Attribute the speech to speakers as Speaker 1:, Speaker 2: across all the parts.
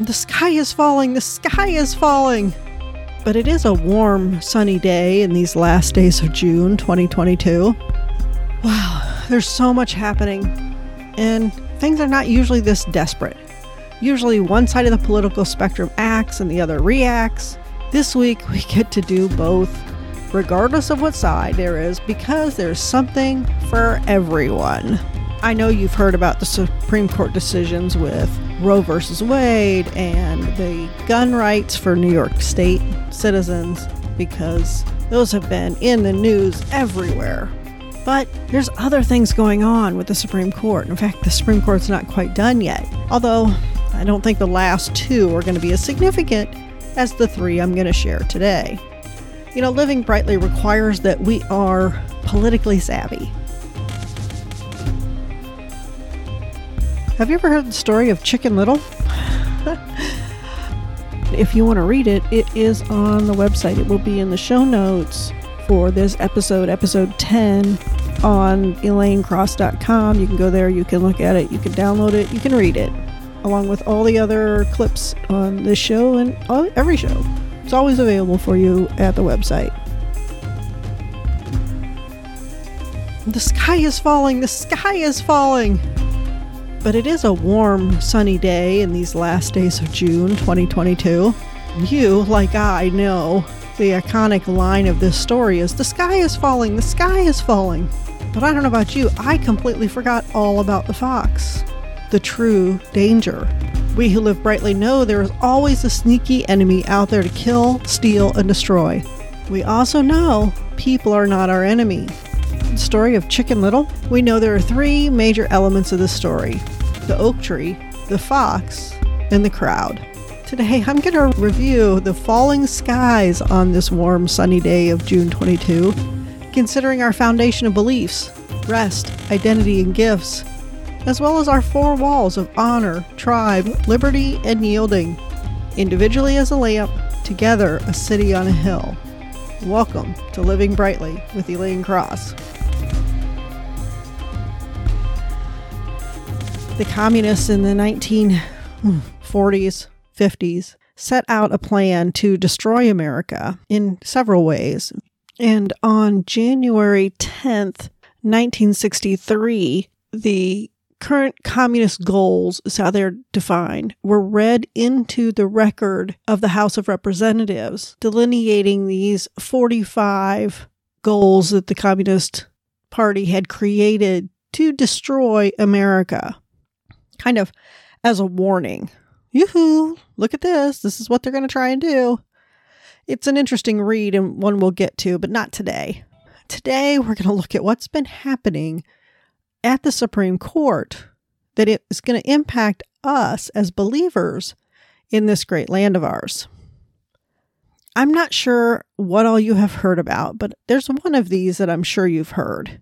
Speaker 1: The sky is falling, the sky is falling. But it is a warm, sunny day in these last days of June 2022. Wow, there's so much happening, and things are not usually this desperate. Usually, one side of the political spectrum acts and the other reacts. This week, we get to do both, regardless of what side there is, because there's something for everyone. I know you've heard about the Supreme Court decisions with Roe versus Wade and the gun rights for New York State citizens because those have been in the news everywhere. But there's other things going on with the Supreme Court. In fact, the Supreme Court's not quite done yet. Although I don't think the last two are going to be as significant as the three I'm going to share today. You know, living brightly requires that we are politically savvy. Have you ever heard the story of Chicken Little? if you want to read it, it is on the website. It will be in the show notes for this episode, episode 10, on elainecross.com. You can go there, you can look at it, you can download it, you can read it, along with all the other clips on this show and every show. It's always available for you at the website. The sky is falling, the sky is falling. But it is a warm, sunny day in these last days of June 2022. You, like I, know the iconic line of this story is The sky is falling, the sky is falling. But I don't know about you, I completely forgot all about the fox, the true danger. We who live brightly know there is always a sneaky enemy out there to kill, steal, and destroy. We also know people are not our enemy story of Chicken Little, we know there are three major elements of the story the oak tree, the fox, and the crowd. Today, I'm going to review the falling skies on this warm, sunny day of June 22, considering our foundation of beliefs, rest, identity, and gifts, as well as our four walls of honor, tribe, liberty, and yielding. Individually as a lamp, together a city on a hill. Welcome to Living Brightly with Elaine Cross. The communists in the 1940s, hmm, 50s set out a plan to destroy America in several ways. And on January 10th, 1963, the current communist goals, is how they're defined, were read into the record of the House of Representatives, delineating these 45 goals that the Communist Party had created to destroy America kind of as a warning. Yoo-hoo, look at this. This is what they're going to try and do. It's an interesting read and one we'll get to, but not today. Today, we're going to look at what's been happening at the Supreme Court that it is going to impact us as believers in this great land of ours. I'm not sure what all you have heard about, but there's one of these that I'm sure you've heard.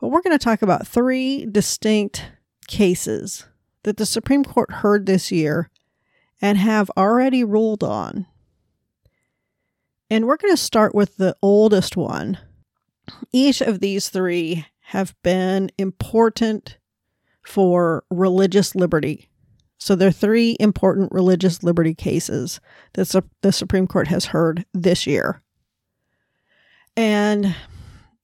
Speaker 1: But we're going to talk about three distinct cases that the Supreme Court heard this year and have already ruled on. And we're going to start with the oldest one. Each of these three have been important for religious liberty. So there are three important religious liberty cases that the Supreme Court has heard this year. And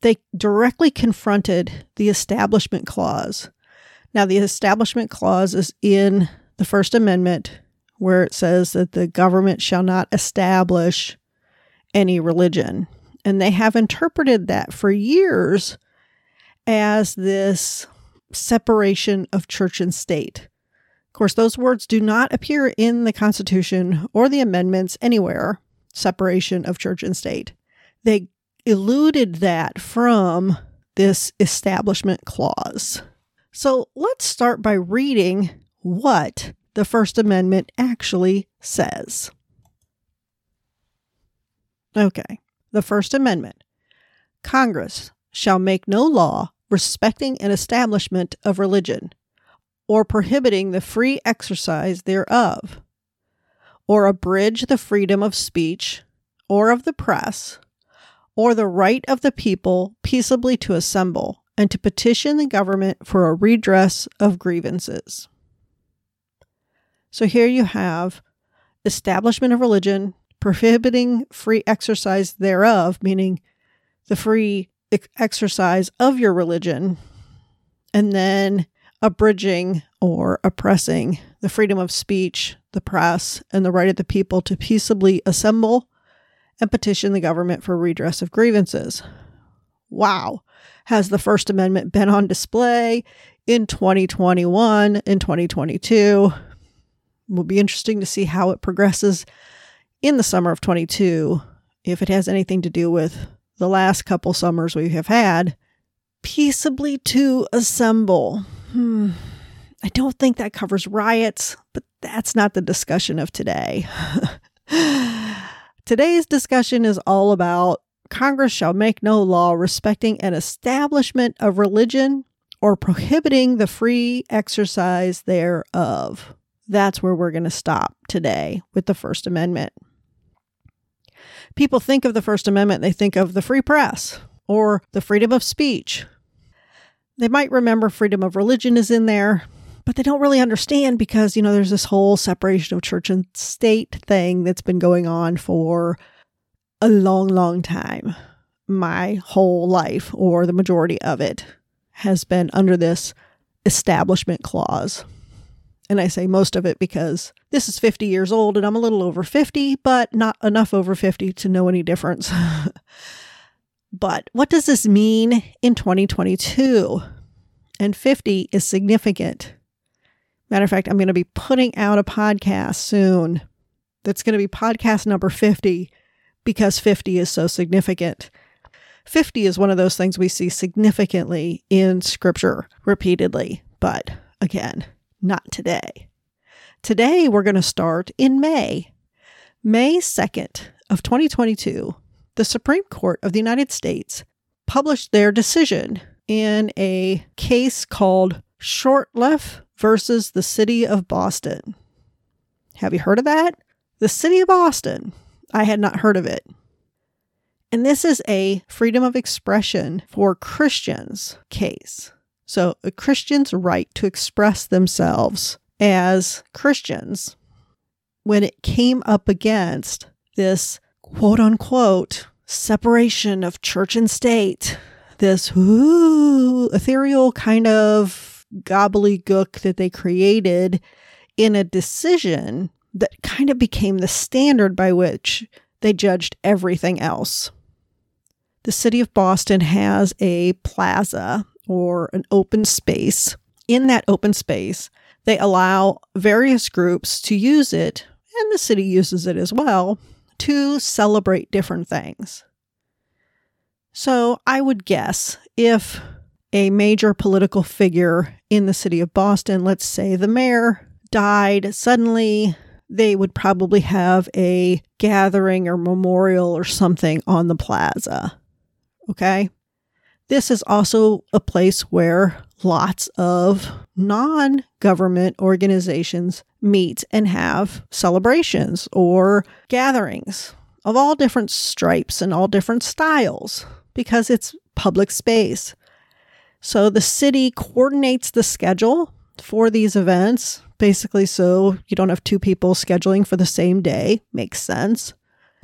Speaker 1: they directly confronted the Establishment Clause now, the Establishment Clause is in the First Amendment, where it says that the government shall not establish any religion. And they have interpreted that for years as this separation of church and state. Of course, those words do not appear in the Constitution or the amendments anywhere separation of church and state. They eluded that from this establishment clause. So let's start by reading what the First Amendment actually says. Okay, the First Amendment Congress shall make no law respecting an establishment of religion, or prohibiting the free exercise thereof, or abridge the freedom of speech, or of the press, or the right of the people peaceably to assemble and to petition the government for a redress of grievances. So here you have establishment of religion, prohibiting free exercise thereof, meaning the free exercise of your religion, and then abridging or oppressing the freedom of speech, the press, and the right of the people to peaceably assemble and petition the government for redress of grievances. Wow. Has the First Amendment been on display in 2021, in 2022? It will be interesting to see how it progresses in the summer of 22, if it has anything to do with the last couple summers we have had. Peaceably to assemble. Hmm. I don't think that covers riots, but that's not the discussion of today. Today's discussion is all about Congress shall make no law respecting an establishment of religion or prohibiting the free exercise thereof. That's where we're going to stop today with the First Amendment. People think of the First Amendment, they think of the free press or the freedom of speech. They might remember freedom of religion is in there, but they don't really understand because, you know, there's this whole separation of church and state thing that's been going on for a long, long time. My whole life, or the majority of it, has been under this establishment clause. And I say most of it because this is 50 years old and I'm a little over 50, but not enough over 50 to know any difference. but what does this mean in 2022? And 50 is significant. Matter of fact, I'm going to be putting out a podcast soon that's going to be podcast number 50 because 50 is so significant. 50 is one of those things we see significantly in scripture repeatedly, but again, not today. Today we're going to start in May. May 2nd of 2022, the Supreme Court of the United States published their decision in a case called Shurtleff versus the City of Boston. Have you heard of that? The City of Boston. I had not heard of it. And this is a freedom of expression for Christians case. So, a Christian's right to express themselves as Christians when it came up against this quote unquote separation of church and state, this ooh, ethereal kind of gobbledygook that they created in a decision that kind of became the standard by which they judged everything else. The city of Boston has a plaza or an open space. In that open space, they allow various groups to use it, and the city uses it as well, to celebrate different things. So I would guess if a major political figure in the city of Boston, let's say the mayor, died suddenly, they would probably have a gathering or memorial or something on the plaza. Okay? This is also a place where lots of non government organizations meet and have celebrations or gatherings of all different stripes and all different styles because it's public space. So the city coordinates the schedule for these events, basically, so you don't have two people scheduling for the same day. Makes sense.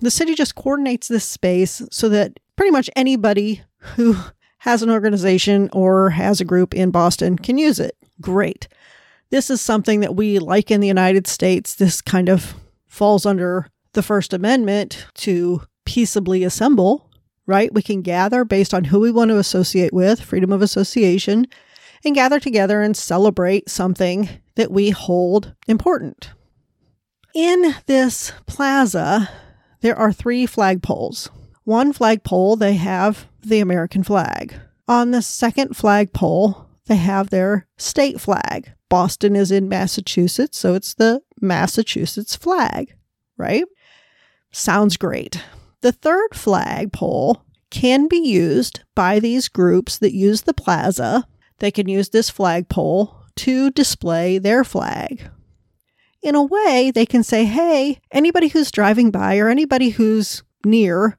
Speaker 1: The city just coordinates this space so that pretty much anybody who has an organization or has a group in Boston can use it. Great. This is something that we like in the United States. This kind of falls under the First Amendment to peaceably assemble, right? We can gather based on who we want to associate with, freedom of association, and gather together and celebrate something that we hold important. In this plaza, there are three flagpoles. One flagpole, they have the American flag. On the second flagpole, they have their state flag. Boston is in Massachusetts, so it's the Massachusetts flag, right? Sounds great. The third flagpole can be used by these groups that use the plaza. They can use this flagpole to display their flag. In a way, they can say, hey, anybody who's driving by or anybody who's near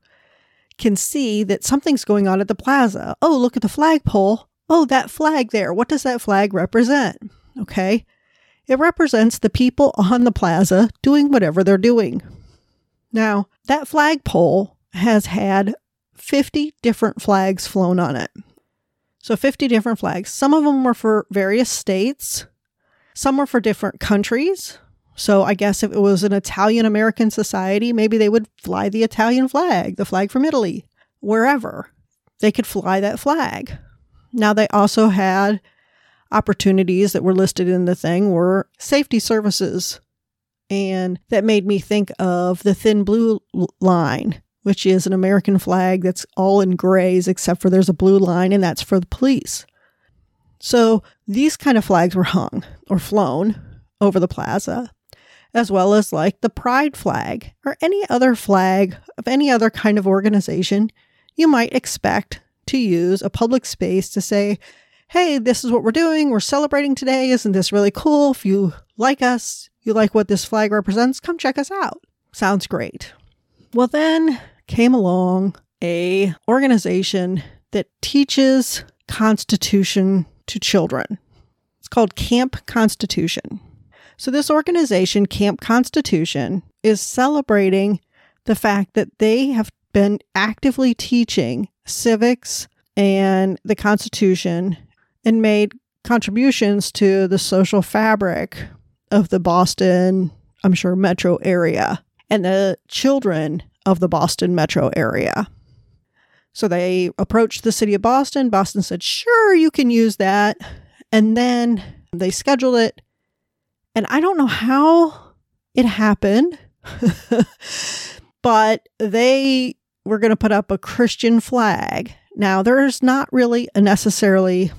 Speaker 1: can see that something's going on at the plaza. Oh, look at the flagpole. Oh, that flag there. What does that flag represent? Okay. It represents the people on the plaza doing whatever they're doing. Now, that flagpole has had 50 different flags flown on it. So 50 different flags. Some of them were for various states, some were for different countries. So I guess if it was an Italian American society, maybe they would fly the Italian flag, the flag from Italy, wherever. They could fly that flag. Now they also had opportunities that were listed in the thing were safety services. And that made me think of the thin blue line, which is an American flag that's all in grays except for there's a blue line, and that's for the police. So these kind of flags were hung or flown over the plaza, as well as like the pride flag or any other flag of any other kind of organization you might expect to use a public space to say, hey, this is what we're doing. We're celebrating today. Isn't this really cool? If you like us, you like what this flag represents, come check us out. Sounds great. Well, then came along a organization that teaches Constitution to children. It's called Camp Constitution. So, this organization, Camp Constitution, is celebrating the fact that they have been actively teaching civics and the Constitution and made contributions to the social fabric of the Boston, I'm sure, metro area and the children of the Boston metro area. So they approached the city of Boston. Boston said, sure, you can use that. And then they scheduled it. And I don't know how it happened, but they were going to put up a Christian flag. Now, there's not really a necessarily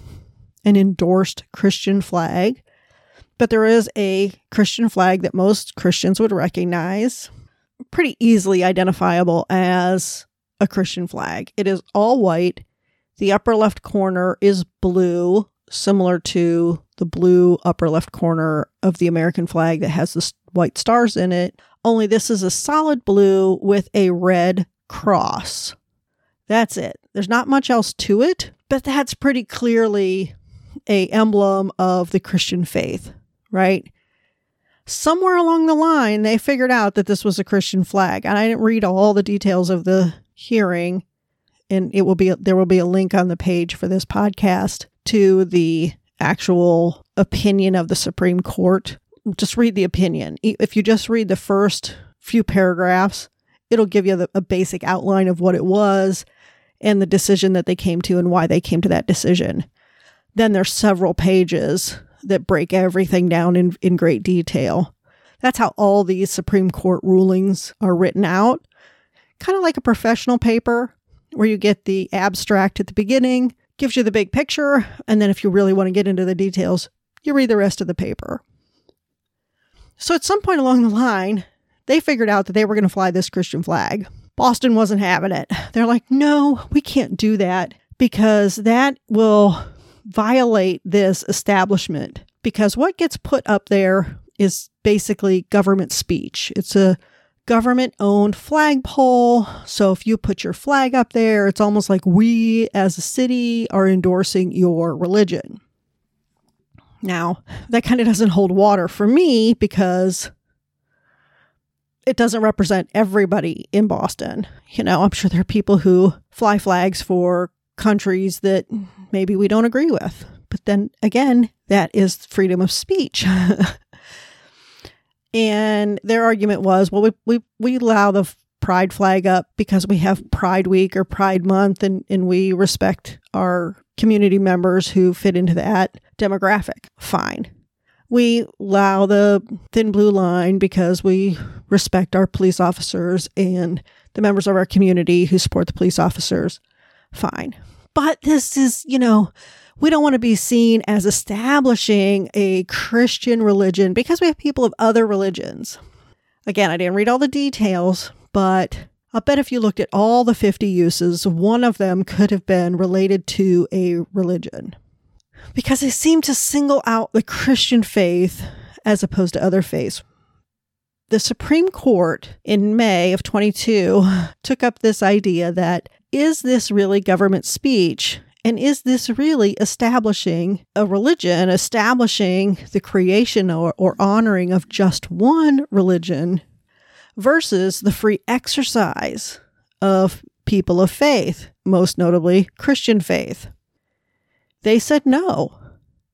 Speaker 1: an endorsed Christian flag, but there is a Christian flag that most Christians would recognize, pretty easily identifiable as a Christian flag. It is all white. The upper left corner is blue, similar to the blue upper left corner of the American flag that has the white stars in it. Only this is a solid blue with a red cross. That's it. There's not much else to it, but that's pretty clearly a emblem of the Christian faith, right? Somewhere along the line, they figured out that this was a Christian flag, and I didn't read all the details of the hearing, and it will be there will be a link on the page for this podcast to the actual opinion of the Supreme Court. Just read the opinion. If you just read the first few paragraphs, it'll give you the, a basic outline of what it was and the decision that they came to and why they came to that decision. Then there's several pages that break everything down in, in great detail. That's how all these Supreme Court rulings are written out. Kind of like a professional paper where you get the abstract at the beginning, gives you the big picture, and then if you really want to get into the details, you read the rest of the paper. So at some point along the line, they figured out that they were going to fly this Christian flag. Boston wasn't having it. They're like, no, we can't do that because that will violate this establishment because what gets put up there is basically government speech. It's a government owned flagpole. So if you put your flag up there, it's almost like we as a city are endorsing your religion. Now, that kind of doesn't hold water for me because it doesn't represent everybody in Boston. You know, I'm sure there are people who fly flags for countries that maybe we don't agree with. But then again, that is freedom of speech. and their argument was, well, we, we, we allow the pride flag up because we have Pride Week or Pride Month and, and we respect our community members who fit into that demographic. Fine. We allow the thin blue line because we respect our police officers and the members of our community who support the police officers. Fine. But this is, you know, we don't want to be seen as establishing a Christian religion because we have people of other religions. Again, I didn't read all the details, but I'll bet if you looked at all the 50 uses, one of them could have been related to a religion. Because they seem to single out the Christian faith as opposed to other faiths. The Supreme Court in May of 22 took up this idea that is this really government speech? And is this really establishing a religion, establishing the creation or, or honoring of just one religion versus the free exercise of people of faith, most notably Christian faith? They said no.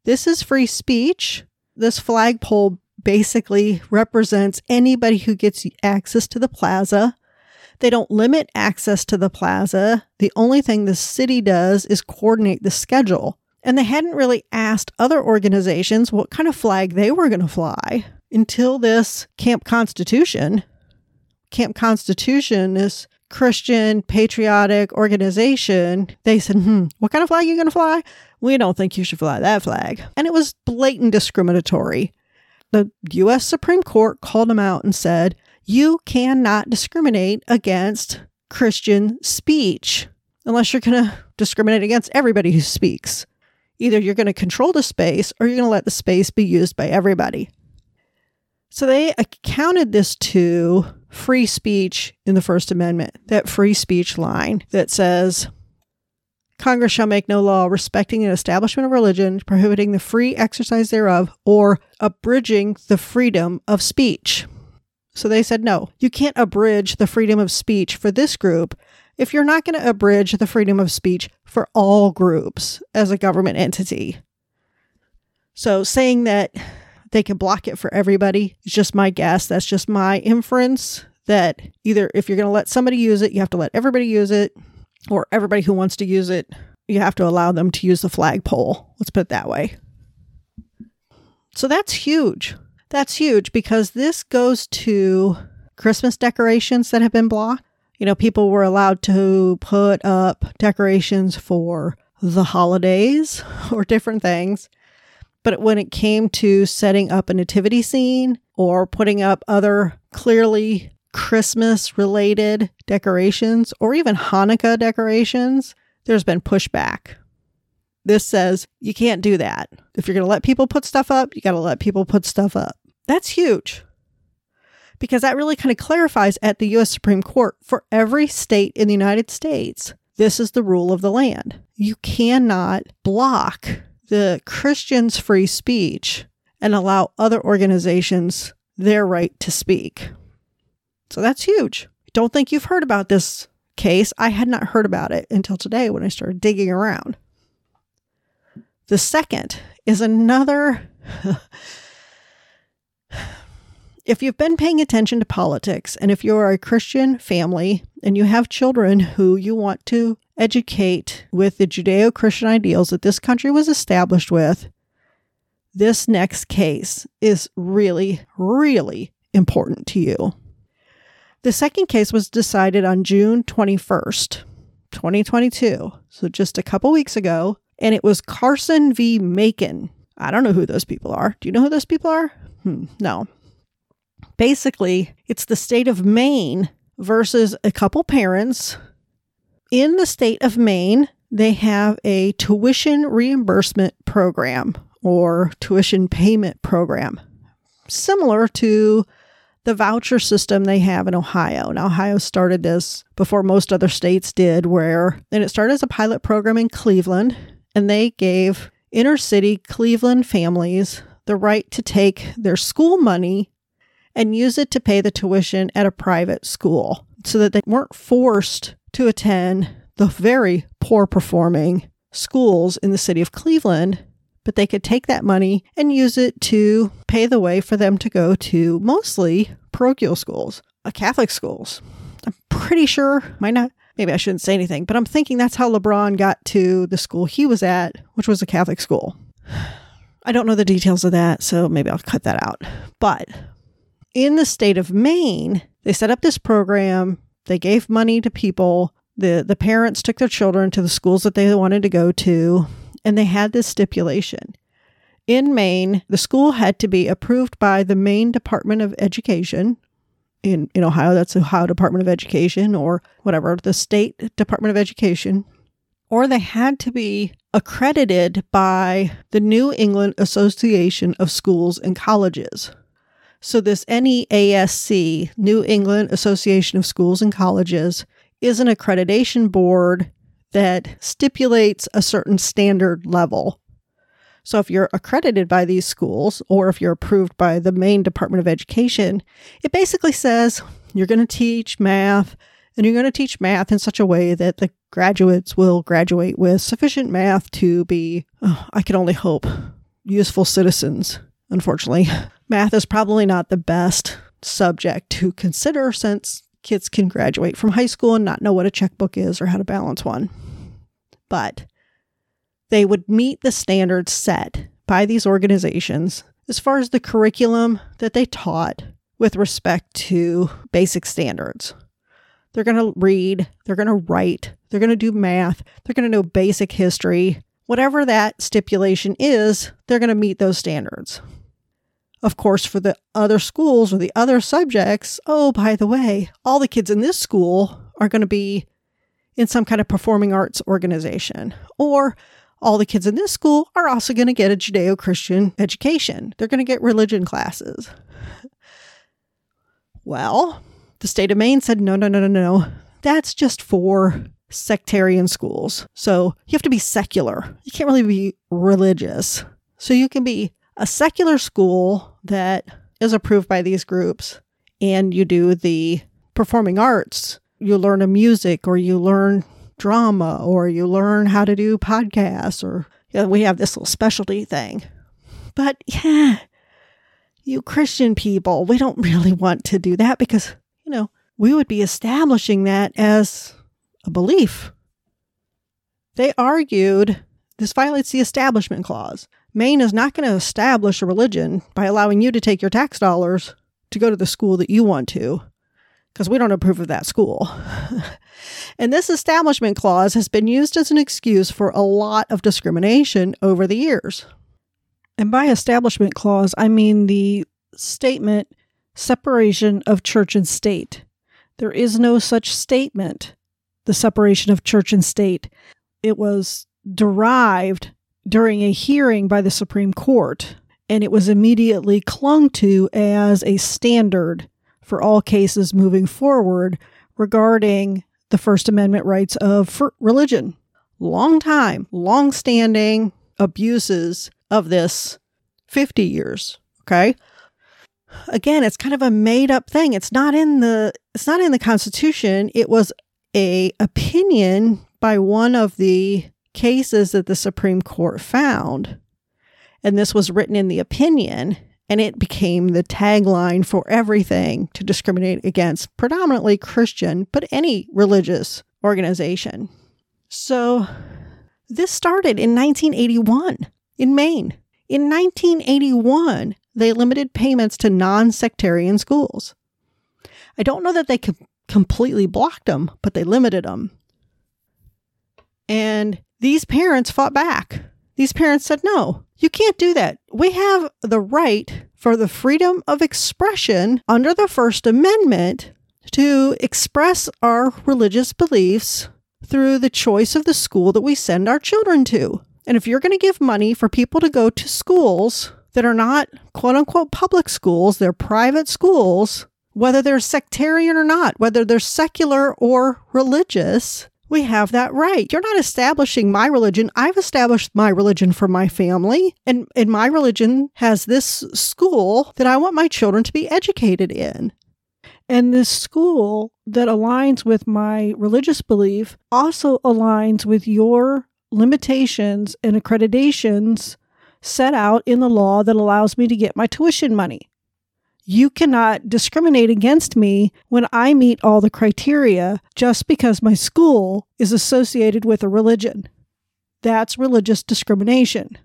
Speaker 1: This is free speech. This flagpole basically represents anybody who gets access to the plaza they don't limit access to the plaza. The only thing the city does is coordinate the schedule. And they hadn't really asked other organizations what kind of flag they were going to fly until this Camp Constitution. Camp Constitution, this Christian patriotic organization, they said, hmm, what kind of flag are you going to fly? We don't think you should fly that flag. And it was blatant discriminatory. The U.S. Supreme Court called them out and said, you cannot discriminate against Christian speech unless you're going to discriminate against everybody who speaks. Either you're going to control the space or you're going to let the space be used by everybody. So they accounted this to free speech in the First Amendment, that free speech line that says Congress shall make no law respecting an establishment of religion, prohibiting the free exercise thereof, or abridging the freedom of speech. So they said, no, you can't abridge the freedom of speech for this group if you're not going to abridge the freedom of speech for all groups as a government entity. So saying that they can block it for everybody is just my guess. That's just my inference that either if you're going to let somebody use it, you have to let everybody use it, or everybody who wants to use it, you have to allow them to use the flagpole. Let's put it that way. So that's huge. That's huge because this goes to Christmas decorations that have been blocked. You know, people were allowed to put up decorations for the holidays or different things. But when it came to setting up a nativity scene or putting up other clearly Christmas related decorations or even Hanukkah decorations, there's been pushback. This says you can't do that. If you're going to let people put stuff up, you got to let people put stuff up. That's huge because that really kind of clarifies at the US Supreme Court for every state in the United States, this is the rule of the land. You cannot block the Christians' free speech and allow other organizations their right to speak. So that's huge. Don't think you've heard about this case. I had not heard about it until today when I started digging around. The second is another if you've been paying attention to politics and if you're a Christian family and you have children who you want to educate with the Judeo Christian ideals that this country was established with, this next case is really, really important to you. The second case was decided on June 21st, 2022, so just a couple weeks ago, and it was Carson v. Makin. I don't know who those people are. Do you know who those people are? Hmm, no. Basically, it's the state of Maine versus a couple parents. In the state of Maine, they have a tuition reimbursement program or tuition payment program, similar to the voucher system they have in Ohio. Now, Ohio started this before most other states did, where then it started as a pilot program in Cleveland, and they gave inner city Cleveland families the right to take their school money and use it to pay the tuition at a private school so that they weren't forced to attend the very poor performing schools in the city of Cleveland, but they could take that money and use it to pay the way for them to go to mostly parochial schools, uh, Catholic schools. I'm pretty sure, might not, maybe I shouldn't say anything, but I'm thinking that's how LeBron got to the school he was at, which was a Catholic school. I don't know the details of that, so maybe I'll cut that out. But in the state of Maine, they set up this program. They gave money to people. The, the parents took their children to the schools that they wanted to go to, and they had this stipulation. In Maine, the school had to be approved by the Maine Department of Education. In, in Ohio, that's Ohio Department of Education or whatever, the state Department of Education. Or they had to be accredited by the New England Association of Schools and Colleges. So, this NEASC, New England Association of Schools and Colleges, is an accreditation board that stipulates a certain standard level. So if you're accredited by these schools or if you're approved by the Maine Department of Education, it basically says you're going to teach math and you're going to teach math in such a way that the graduates will graduate with sufficient math to be, oh, I can only hope, useful citizens. Unfortunately, math is probably not the best subject to consider since kids can graduate from high school and not know what a checkbook is or how to balance one. But they would meet the standards set by these organizations as far as the curriculum that they taught with respect to basic standards. They're going to read, they're going to write, they're going to do math, they're going to know basic history. Whatever that stipulation is, they're going to meet those standards. Of course, for the other schools or the other subjects, oh, by the way, all the kids in this school are going to be in some kind of performing arts organization. Or all the kids in this school are also going to get a Judeo Christian education. They're going to get religion classes. Well, the state of Maine said, no, no, no, no, no. That's just for sectarian schools. So you have to be secular. You can't really be religious. So you can be a secular school that is approved by these groups and you do the performing arts. You learn a music or you learn drama or you learn how to do podcasts or you know, we have this little specialty thing. But yeah, you Christian people, we don't really want to do that because you know, we would be establishing that as a belief. They argued this violates the Establishment Clause. Maine is not going to establish a religion by allowing you to take your tax dollars to go to the school that you want to, because we don't approve of that school. and this Establishment Clause has been used as an excuse for a lot of discrimination over the years. And by Establishment Clause, I mean the statement separation of church and state. There is no such statement, the separation of church and state. It was derived during a hearing by the Supreme Court, and it was immediately clung to as a standard for all cases moving forward regarding the First Amendment rights of religion. Long time, long standing abuses of this 50 years. Okay again, it's kind of a made up thing. It's not in the it's not in the Constitution. It was a opinion by one of the cases that the Supreme Court found. And this was written in the opinion, and it became the tagline for everything to discriminate against predominantly Christian, but any religious organization. So this started in 1981 in Maine. In 1981, they limited payments to non sectarian schools. I don't know that they com- completely blocked them, but they limited them. And these parents fought back. These parents said, no, you can't do that. We have the right for the freedom of expression under the First Amendment to express our religious beliefs through the choice of the school that we send our children to. And if you're going to give money for people to go to schools that are not quote unquote public schools, they're private schools, whether they're sectarian or not, whether they're secular or religious, we have that right. You're not establishing my religion. I've established my religion for my family, and, and my religion has this school that I want my children to be educated in. And this school that aligns with my religious belief also aligns with your limitations and accreditations set out in the law that allows me to get my tuition money. You cannot discriminate against me when I meet all the criteria just because my school is associated with a religion. That's religious discrimination.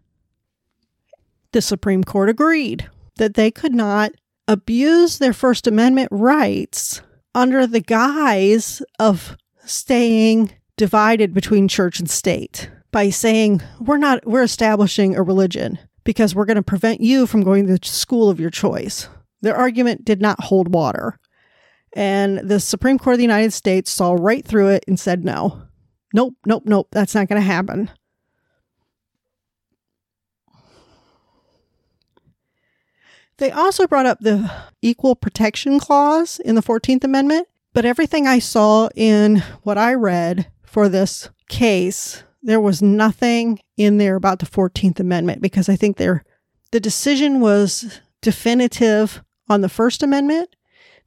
Speaker 1: The Supreme Court agreed that they could not abuse their First Amendment rights under the guise of staying divided between church and state by saying we're not we're establishing a religion because we're going to prevent you from going to the school of your choice. Their argument did not hold water. And the Supreme Court of the United States saw right through it and said no. Nope, nope, nope, that's not going to happen. They also brought up the Equal Protection Clause in the 14th Amendment, but everything I saw in what I read for this case, there was nothing in there about the 14th Amendment because I think the decision was definitive on the First Amendment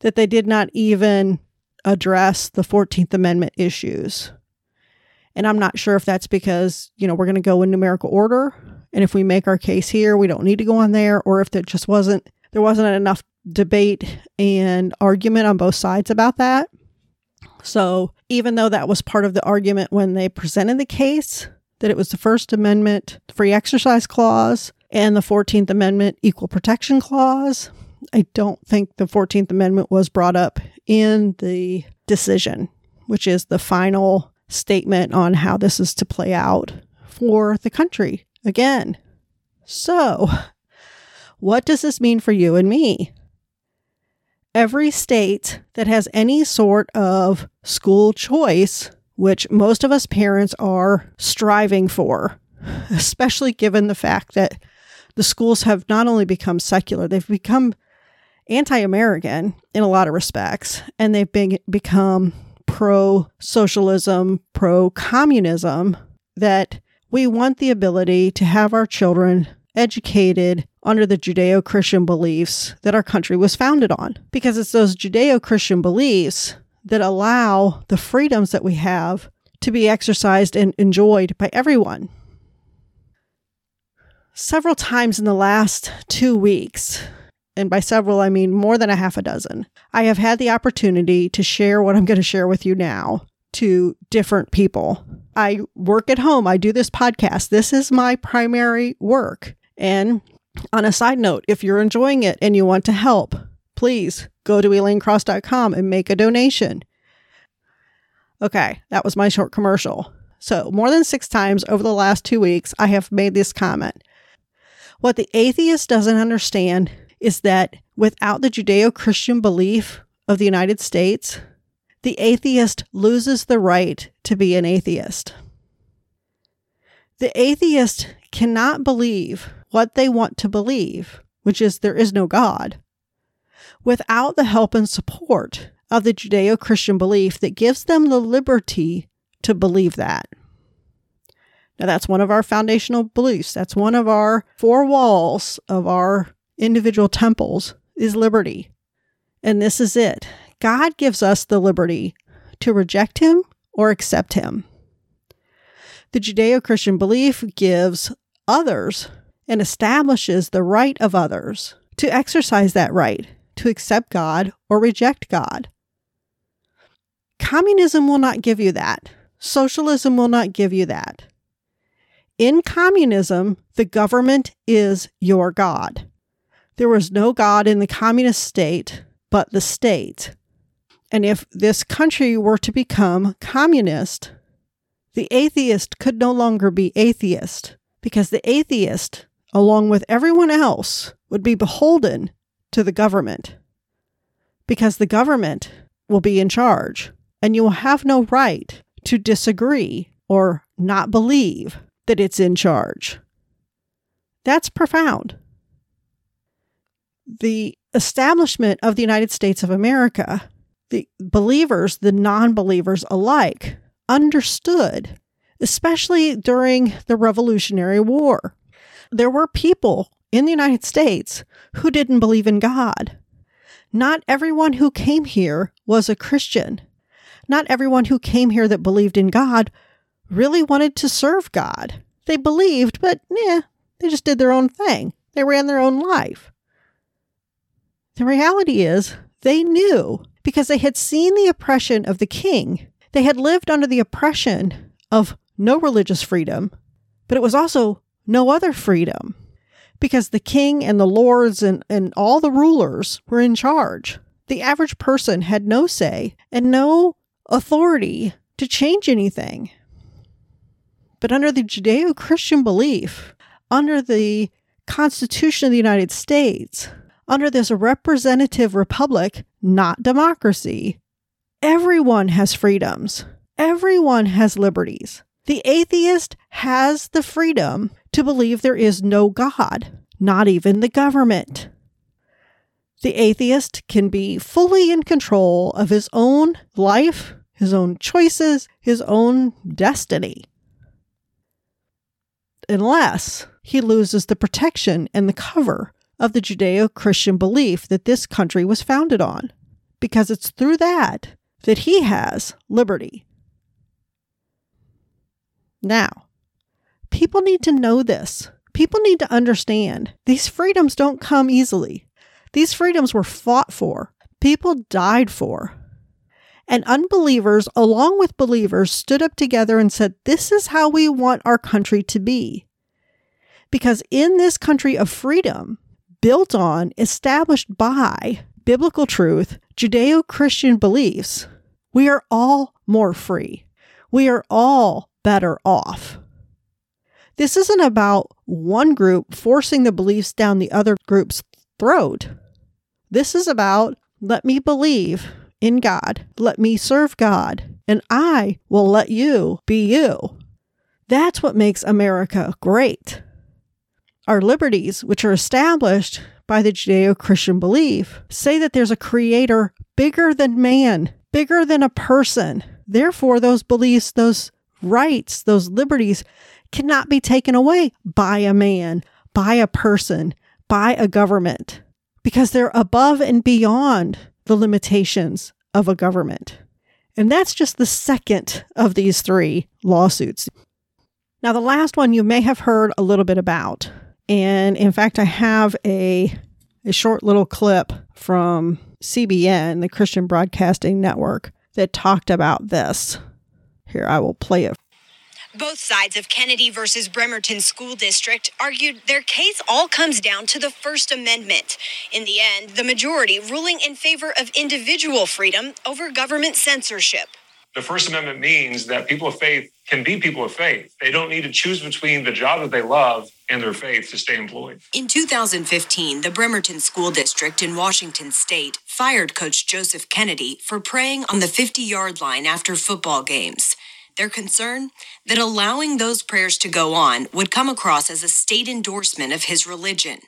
Speaker 1: that they did not even address the 14th Amendment issues. And I'm not sure if that's because, you know, we're going to go in numerical order. And if we make our case here, we don't need to go on there, or if there just wasn't, there wasn't enough debate and argument on both sides about that. So even though that was part of the argument when they presented the case, that it was the First Amendment free exercise clause and the 14th Amendment equal protection clause, I don't think the 14th Amendment was brought up in the decision, which is the final statement on how this is to play out for the country again. So, what does this mean for you and me? Every state that has any sort of school choice, which most of us parents are striving for, especially given the fact that the schools have not only become secular, they've become anti American in a lot of respects, and they've been, become pro socialism, pro communism, that we want the ability to have our children educated under the Judeo Christian beliefs that our country was founded on. Because it's those Judeo Christian beliefs that allow the freedoms that we have to be exercised and enjoyed by everyone. Several times in the last two weeks, and by several I mean more than a half a dozen, I have had the opportunity to share what I'm going to share with you now to different people. I work at home, I do this podcast. This is my primary work. And on a side note, if you're enjoying it and you want to help, please go to elainecross.com and make a donation. Okay, that was my short commercial. So, more than six times over the last two weeks, I have made this comment. What the atheist doesn't understand is that without the Judeo Christian belief of the United States, the atheist loses the right to be an atheist. The atheist cannot believe what they want to believe, which is there is no God, without the help and support of the Judeo Christian belief that gives them the liberty to believe that. Now, that's one of our foundational beliefs. That's one of our four walls of our individual temples is liberty. And this is it. God gives us the liberty to reject him or accept him. The Judeo Christian belief gives others and establishes the right of others to exercise that right to accept God or reject God. Communism will not give you that. Socialism will not give you that. In communism, the government is your God. There was no God in the communist state but the state. And if this country were to become communist, the atheist could no longer be atheist because the atheist along with everyone else, would be beholden to the government because the government will be in charge and you will have no right to disagree or not believe that it's in charge. That's profound. The establishment of the United States of America, the believers, the non believers alike, understood, especially during the Revolutionary War, there were people in the United States who didn't believe in God. Not everyone who came here was a Christian. Not everyone who came here that believed in God really wanted to serve God. They believed, but yeah, they just did their own thing. They ran their own life. The reality is, they knew because they had seen the oppression of the king. They had lived under the oppression of no religious freedom, but it was also no other freedom because the king and the lords and, and all the rulers were in charge. The average person had no say and no authority to change anything. But under the Judeo Christian belief, under the Constitution of the United States, under this representative republic, not democracy, everyone has freedoms. Everyone has liberties. The atheist has the freedom to believe there is no God, not even the government. The atheist can be fully in control of his own life, his own choices, his own destiny. Unless he loses the protection and the cover of the Judeo Christian belief that this country was founded on, because it's through that that he has liberty. Now, people need to know this. People need to understand these freedoms don't come easily. These freedoms were fought for, people died for. And unbelievers, along with believers, stood up together and said, This is how we want our country to be. Because in this country of freedom, built on, established by biblical truth, Judeo Christian beliefs, we are all more free. We are all better off. This isn't about one group forcing the beliefs down the other group's throat. This is about let me believe in God, let me serve God, and I will let you be you. That's what makes America great. Our liberties, which are established by the Judeo Christian belief, say that there's a creator bigger than man, bigger than a person. Therefore, those beliefs, those rights, those liberties cannot be taken away by a man, by a person, by a government, because they're above and beyond the limitations of a government. And that's just the second of these three lawsuits. Now, the last one you may have heard a little bit about. And in fact, I have a, a short little clip from CBN, the Christian Broadcasting Network, that talked about this. Here, I will play it.
Speaker 2: Both sides of Kennedy versus Bremerton School District argued their case all comes down to the First Amendment. In the end, the majority ruling in favor of individual freedom over government censorship.
Speaker 3: The First Amendment means that people of faith can be people of faith. They don't need to choose between the job that they love and their faith to stay employed.
Speaker 2: In 2015, the Bremerton School District in Washington state fired Coach Joseph Kennedy for praying on the 50 yard line after football games. Their concern that allowing those prayers to go on would come across as a state endorsement of his religion.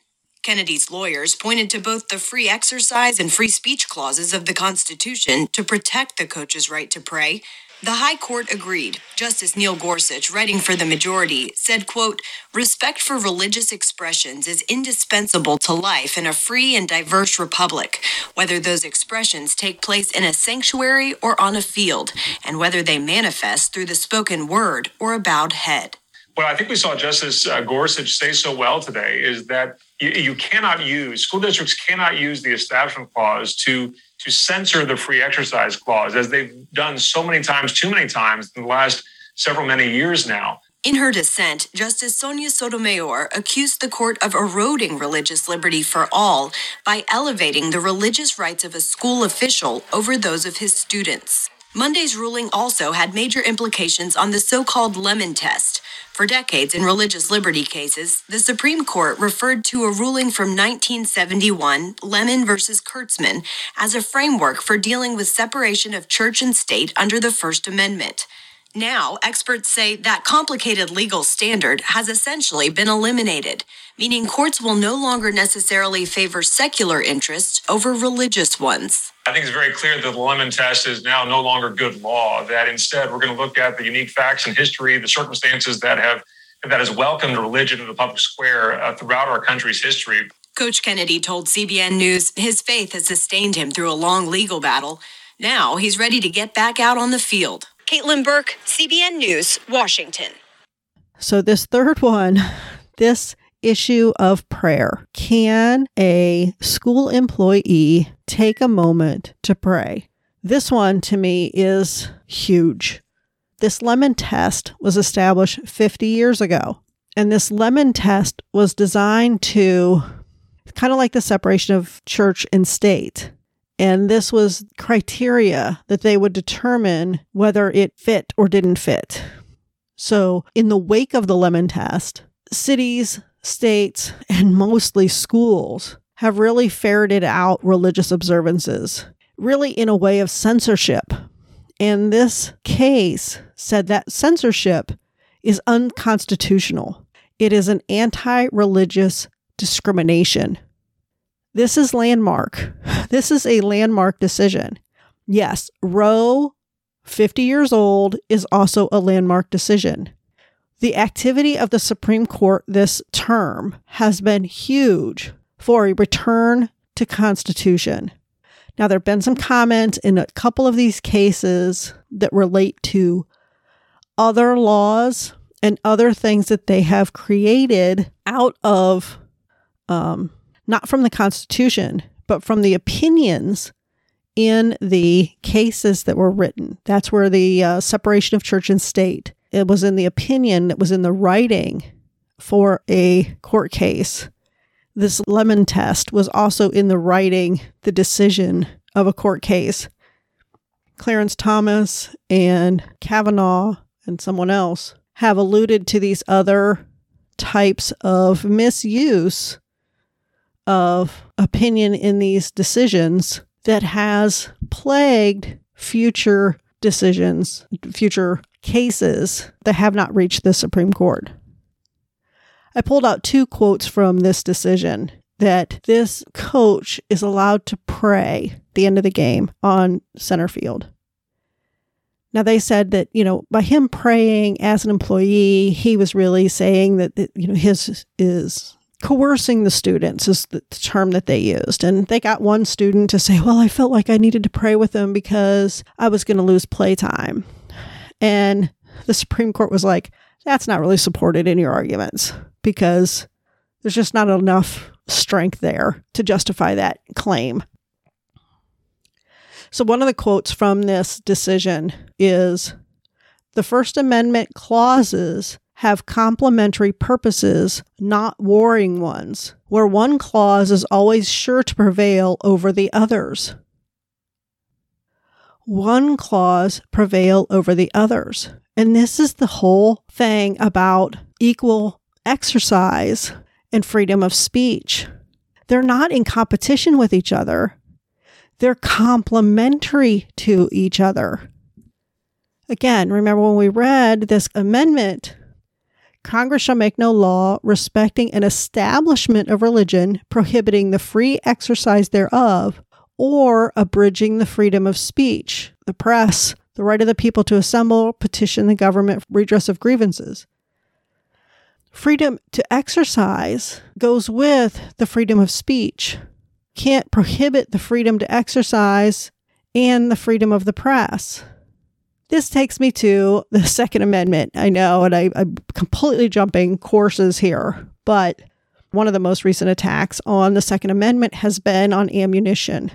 Speaker 2: Kennedy's lawyers pointed to both the free exercise and free speech clauses of the Constitution to protect the coach's right to pray. The High Court agreed. Justice Neil Gorsuch, writing for the majority, said, quote, respect for religious expressions is indispensable to life in a free and diverse republic, whether those expressions take place in a sanctuary or on a field, and whether they manifest through the spoken word or a bowed head.
Speaker 3: What I think we saw Justice uh, Gorsuch say so well today is that you, you cannot use school districts cannot use the establishment clause to to censor the free exercise clause as they've done so many times too many times in the last several many years now
Speaker 2: in her dissent, Justice Sonia Sotomayor accused the court of eroding religious liberty for all by elevating the religious rights of a school official over those of his students. Monday's ruling also had major implications on the so called Lemon Test, for decades in religious liberty cases, the Supreme Court referred to a ruling from 1971, Lemon versus Kurtzman, as a framework for dealing with separation of church and state under the First Amendment. Now, experts say that complicated legal standard has essentially been eliminated, meaning courts will no longer necessarily favor secular interests over religious ones.
Speaker 3: I think it's very clear that the Lemon test is now no longer good law, that instead we're going to look at the unique facts and history, the circumstances that have that has welcomed religion in the public square uh, throughout our country's history.
Speaker 2: Coach Kennedy told CBN News his faith has sustained him through a long legal battle. Now he's ready to get back out on the field. Caitlin Burke, CBN News, Washington.
Speaker 1: So, this third one, this issue of prayer. Can a school employee take a moment to pray? This one to me is huge. This lemon test was established 50 years ago. And this lemon test was designed to kind of like the separation of church and state. And this was criteria that they would determine whether it fit or didn't fit. So, in the wake of the lemon test, cities, states, and mostly schools have really ferreted out religious observances, really in a way of censorship. And this case said that censorship is unconstitutional. It is an anti religious discrimination. This is landmark. This is a landmark decision. Yes, Roe 50 years old, is also a landmark decision. The activity of the Supreme Court this term has been huge for a return to Constitution. Now, there have been some comments in a couple of these cases that relate to other laws and other things that they have created out of, um, not from the Constitution, but from the opinions in the cases that were written. That's where the uh, separation of church and state. It was in the opinion that was in the writing for a court case. This lemon test was also in the writing, the decision of a court case. Clarence Thomas and Kavanaugh and someone else have alluded to these other types of misuse of opinion in these decisions that has plagued future decisions, future cases that have not reached the Supreme Court. I pulled out two quotes from this decision that this coach is allowed to pray the end of the game on center field. Now they said that, you know, by him praying as an employee, he was really saying that, you know, his is coercing the students is the term that they used. And they got one student to say, well, I felt like I needed to pray with them because I was going to lose playtime. And the Supreme Court was like, that's not really supported in your arguments because there's just not enough strength there to justify that claim. So, one of the quotes from this decision is the First Amendment clauses have complementary purposes, not warring ones, where one clause is always sure to prevail over the others. One clause prevail over the others. And this is the whole thing about equal exercise and freedom of speech. They're not in competition with each other. They're complementary to each other. Again, remember when we read this amendment Congress shall make no law respecting an establishment of religion, prohibiting the free exercise thereof, or abridging the freedom of speech, the press, the right of the people to assemble, petition the government for redress of grievances. Freedom to exercise goes with the freedom of speech. Can't prohibit the freedom to exercise and the freedom of the press. This takes me to the Second Amendment. I know, and I, I'm completely jumping courses here, but one of the most recent attacks on the Second Amendment has been on ammunition.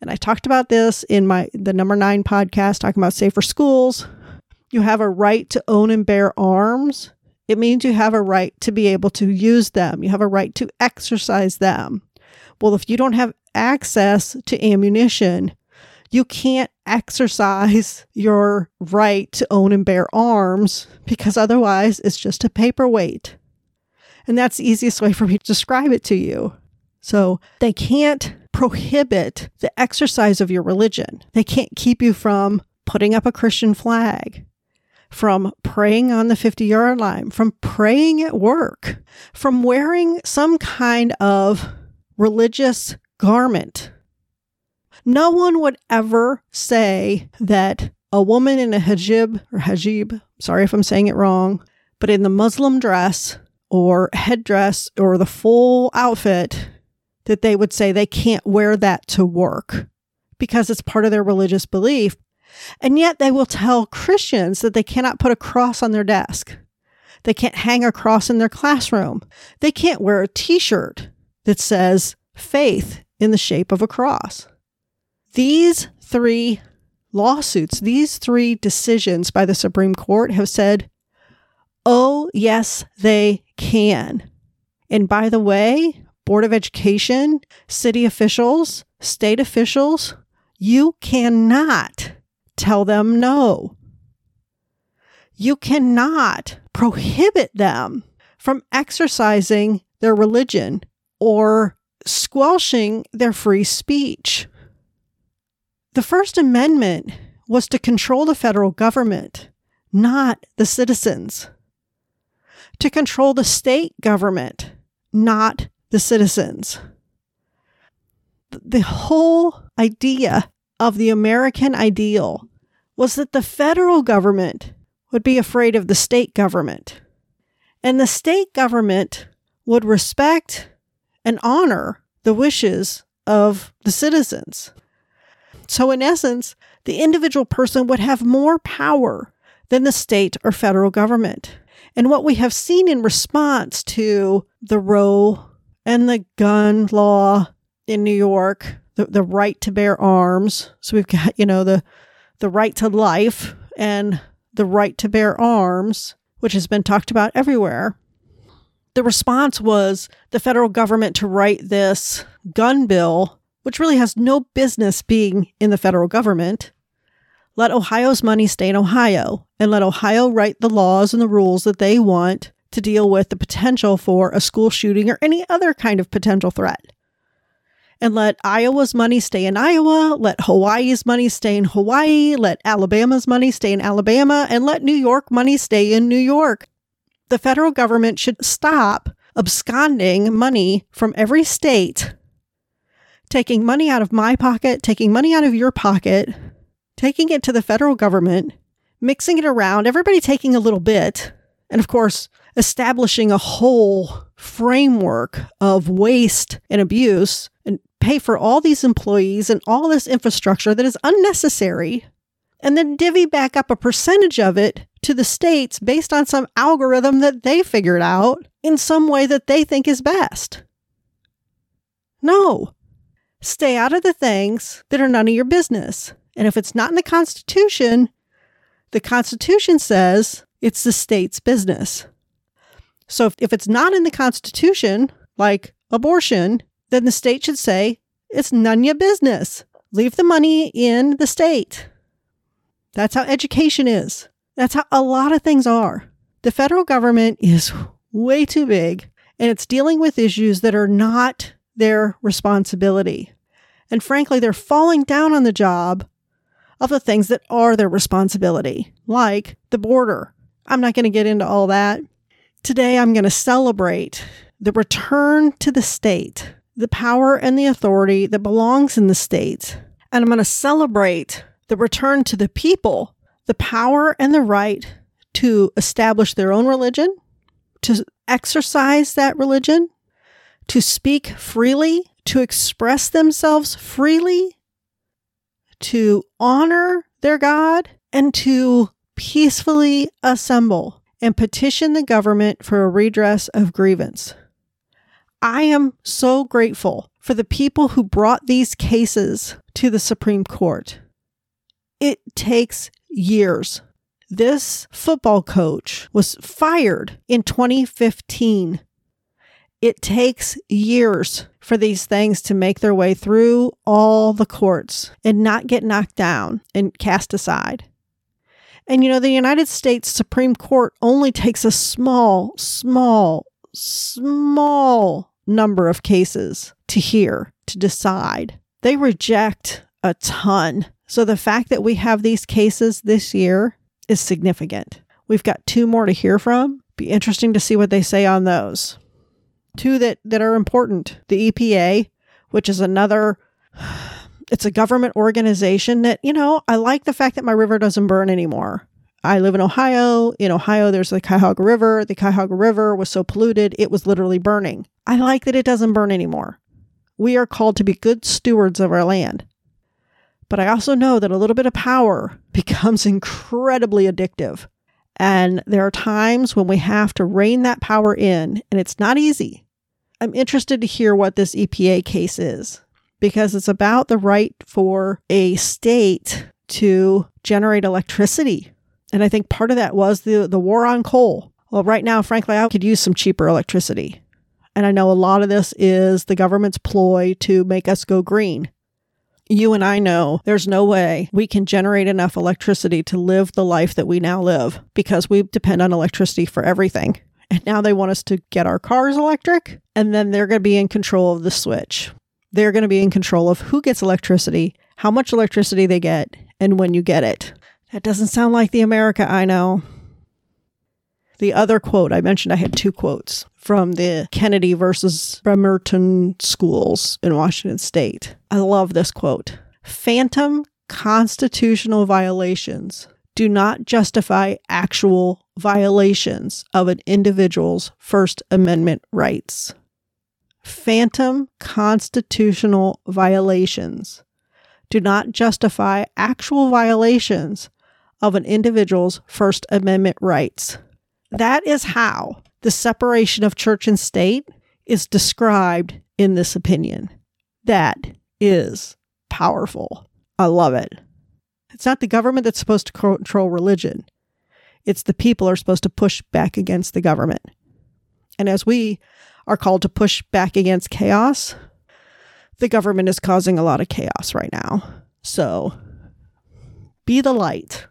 Speaker 1: And I talked about this in my the number nine podcast talking about safer schools. You have a right to own and bear arms. It means you have a right to be able to use them. You have a right to exercise them. Well, if you don't have access to ammunition, you can't exercise your right to own and bear arms because otherwise it's just a paperweight. And that's the easiest way for me to describe it to you. So they can't prohibit the exercise of your religion. They can't keep you from putting up a Christian flag, from praying on the 50 yard line, from praying at work, from wearing some kind of religious garment no one would ever say that a woman in a hijab or hijab, sorry if I'm saying it wrong, but in the Muslim dress or headdress or the full outfit, that they would say they can't wear that to work because it's part of their religious belief. And yet they will tell Christians that they cannot put a cross on their desk. They can't hang a cross in their classroom. They can't wear a t shirt that says faith in the shape of a cross. These three lawsuits, these three decisions by the Supreme Court have said, oh, yes, they can. And by the way, Board of Education, city officials, state officials, you cannot tell them no. You cannot prohibit them from exercising their religion or squelching their free speech. The First Amendment was to control the federal government, not the citizens. To control the state government, not the citizens. The whole idea of the American ideal was that the federal government would be afraid of the state government. And the state government would respect and honor the wishes of the citizens. So, in essence, the individual person would have more power than the state or federal government. And what we have seen in response to the Roe and the gun law in New York, the, the right to bear arms. So we've got, you know, the the right to life and the right to bear arms, which has been talked about everywhere. The response was the federal government to write this gun bill, which really has no business being in the federal government. Let Ohio's money stay in Ohio and let Ohio write the laws and the rules that they want to deal with the potential for a school shooting or any other kind of potential threat. And let Iowa's money stay in Iowa, let Hawaii's money stay in Hawaii, let Alabama's money stay in Alabama, and let New York money stay in New York. The federal government should stop absconding money from every state, taking money out of my pocket, taking money out of your pocket, taking it to the federal government, mixing it around, everybody taking a little bit, and of course, establishing a whole framework of waste and abuse and pay for all these employees and all this infrastructure that is unnecessary and then divvy back up a percentage of it to the states based on some algorithm that they figured out in some way that they think is best. No. Stay out of the things that are none of your business. And if it's not in the Constitution, the Constitution says it's the state's business. So if, if it's not in the Constitution, like abortion, then the state should say it's none of your business. Leave the money in the state. That's how education is. That's how a lot of things are. The federal government is way too big and it's dealing with issues that are not their responsibility. And frankly, they're falling down on the job of the things that are their responsibility, like the border. I'm not going to get into all that. Today, I'm going to celebrate the return to the state, the power and the authority that belongs in the state. And I'm going to celebrate the return to the people, the power and the right to establish their own religion, to exercise that religion, to speak freely, to express themselves freely, to honor their God, and to peacefully assemble and petition the government for a redress of grievance. I am so grateful for the people who brought these cases to the Supreme Court. It takes years. This football coach was fired in 2015. It takes years for these things to make their way through all the courts and not get knocked down and cast aside. And you know, the United States Supreme Court only takes a small, small, small number of cases to hear, to decide. They reject a ton. So the fact that we have these cases this year is significant. We've got two more to hear from. Be interesting to see what they say on those. Two that, that are important. The EPA, which is another it's a government organization that, you know, I like the fact that my river doesn't burn anymore. I live in Ohio. In Ohio, there's the Cuyahoga River. The Cuyahoga River was so polluted, it was literally burning. I like that it doesn't burn anymore. We are called to be good stewards of our land. But I also know that a little bit of power becomes incredibly addictive. And there are times when we have to rein that power in, and it's not easy. I'm interested to hear what this EPA case is because it's about the right for a state to generate electricity. And I think part of that was the, the war on coal. Well, right now, frankly, I could use some cheaper electricity. And I know a lot of this is the government's ploy to make us go green. You and I know there's no way we can generate enough electricity to live the life that we now live because we depend on electricity for everything. And now they want us to get our cars electric, and then they're going to be in control of the switch. They're going to be in control of who gets electricity, how much electricity they get, and when you get it. That doesn't sound like the America I know. The other quote, I mentioned I had two quotes from the Kennedy versus Bremerton schools in Washington state. I love this quote Phantom constitutional violations do not justify actual violations of an individual's First Amendment rights. Phantom constitutional violations do not justify actual violations of an individual's First Amendment rights. That is how the separation of church and state is described in this opinion. That is powerful. I love it. It's not the government that's supposed to control religion. It's the people are supposed to push back against the government. And as we are called to push back against chaos, the government is causing a lot of chaos right now. So be the light.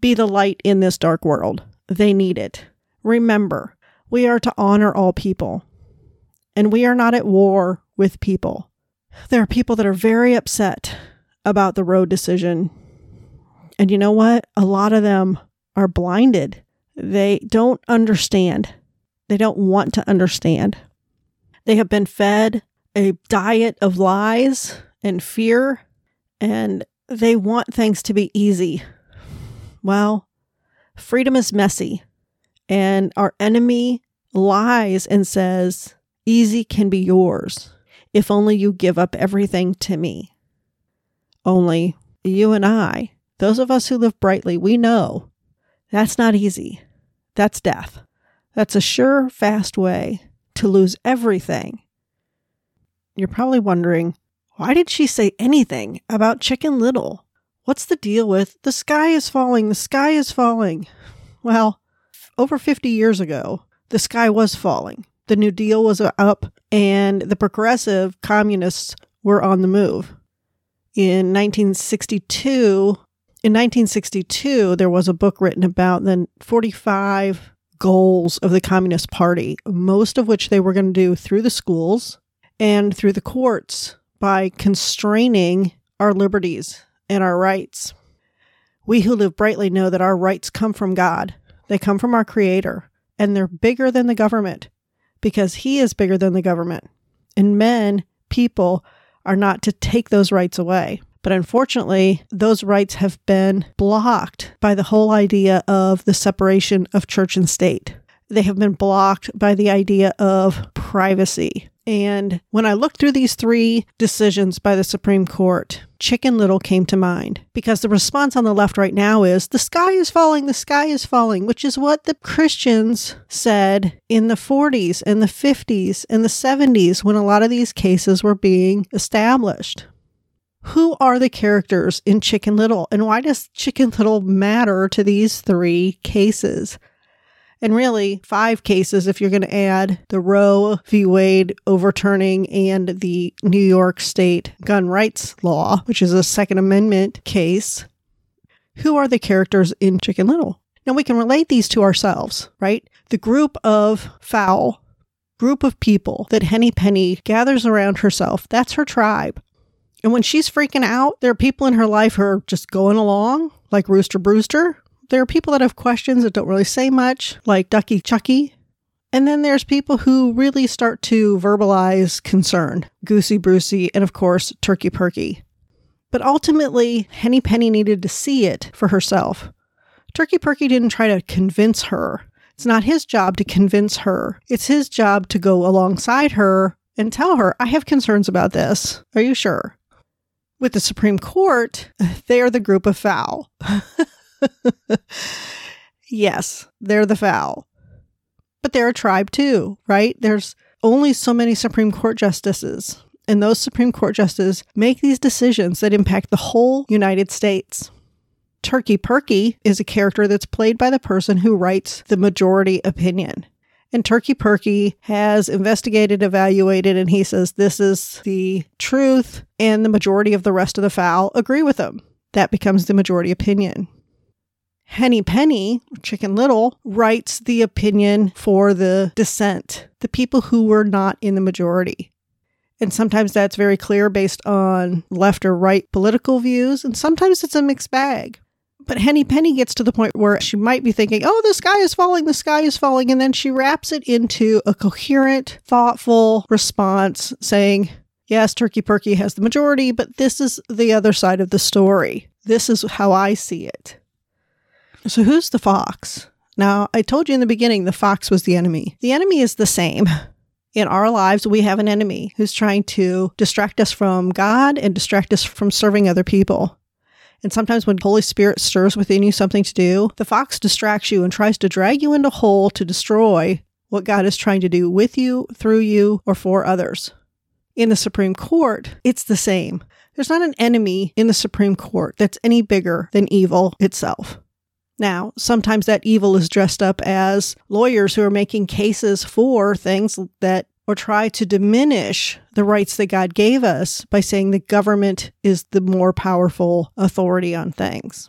Speaker 1: Be the light in this dark world. They need it. Remember, we are to honor all people, and we are not at war with people. There are people that are very upset about the Roe decision. And you know what? A lot of them are blinded. They don't understand. They don't want to understand. They have been fed a diet of lies and fear, and they want things to be easy. Well, freedom is messy, and our enemy lies and says, Easy can be yours if only you give up everything to me. Only you and I, those of us who live brightly, we know that's not easy. That's death. That's a sure, fast way to lose everything. You're probably wondering, why did she say anything about Chicken Little? What's the deal with the sky is falling, the sky is falling? Well, over 50 years ago, the sky was falling. The New Deal was up, and the progressive communists were on the move. In 1962, in 1962, there was a book written about the 45 goals of the Communist Party, most of which they were going to do through the schools and through the courts by constraining our liberties and our rights. We who live brightly know that our rights come from God, they come from our Creator, and they're bigger than the government because He is bigger than the government. And men, people, are not to take those rights away. But unfortunately, those rights have been blocked by the whole idea of the separation of church and state. They have been blocked by the idea of privacy. And when I looked through these three decisions by the Supreme Court, Chicken Little came to mind because the response on the left right now is the sky is falling, the sky is falling, which is what the Christians said in the 40s and the 50s and the 70s when a lot of these cases were being established who are the characters in Chicken Little and why does Chicken Little matter to these three cases? And really, five cases if you're going to add the Roe v. Wade overturning and the New York State gun rights law, which is a Second Amendment case. Who are the characters in Chicken Little? Now we can relate these to ourselves, right? The group of fowl, group of people that Henny Penny gathers around herself, that's her tribe. And when she's freaking out, there are people in her life who are just going along, like Rooster Brewster. There are people that have questions that don't really say much, like Ducky Chucky. And then there's people who really start to verbalize concern, Goosey Brucey, and of course, Turkey Perky. But ultimately, Henny Penny needed to see it for herself. Turkey Perky didn't try to convince her. It's not his job to convince her. It's his job to go alongside her and tell her, I have concerns about this. Are you sure? With the Supreme Court, they are the group of fowl. yes, they're the fowl. But they're a tribe too, right? There's only so many Supreme Court justices, and those Supreme Court justices make these decisions that impact the whole United States. Turkey Perky is a character that's played by the person who writes the majority opinion. And Turkey Perky has investigated, evaluated, and he says this is the truth, and the majority of the rest of the fowl agree with him. That becomes the majority opinion. Henny Penny, Chicken Little, writes the opinion for the dissent, the people who were not in the majority. And sometimes that's very clear based on left or right political views, and sometimes it's a mixed bag. But Henny Penny gets to the point where she might be thinking, oh, the sky is falling, the sky is falling. And then she wraps it into a coherent, thoughtful response saying, yes, Turkey Perky has the majority, but this is the other side of the story. This is how I see it. So, who's the fox? Now, I told you in the beginning the fox was the enemy. The enemy is the same. In our lives, we have an enemy who's trying to distract us from God and distract us from serving other people. And sometimes when Holy Spirit stirs within you something to do, the fox distracts you and tries to drag you into a hole to destroy what God is trying to do with you, through you, or for others. In the Supreme Court, it's the same. There's not an enemy in the Supreme Court that's any bigger than evil itself. Now, sometimes that evil is dressed up as lawyers who are making cases for things that or try to diminish the rights that God gave us by saying the government is the more powerful authority on things.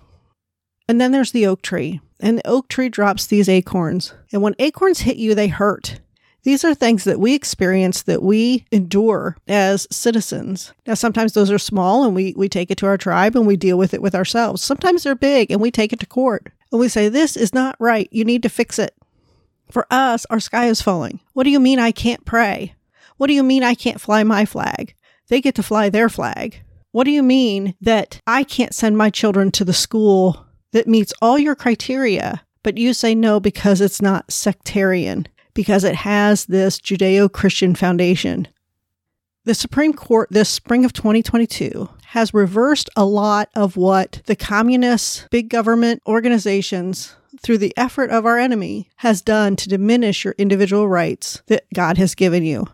Speaker 1: And then there's the oak tree, and the oak tree drops these acorns. And when acorns hit you, they hurt. These are things that we experience that we endure as citizens. Now, sometimes those are small and we, we take it to our tribe and we deal with it with ourselves. Sometimes they're big and we take it to court and we say, This is not right. You need to fix it. For us, our sky is falling. What do you mean I can't pray? What do you mean I can't fly my flag? They get to fly their flag. What do you mean that I can't send my children to the school that meets all your criteria, but you say no because it's not sectarian, because it has this Judeo Christian foundation? The Supreme Court this spring of 2022 has reversed a lot of what the communist big government organizations through the effort of our enemy, has done to diminish your individual rights that God has given you.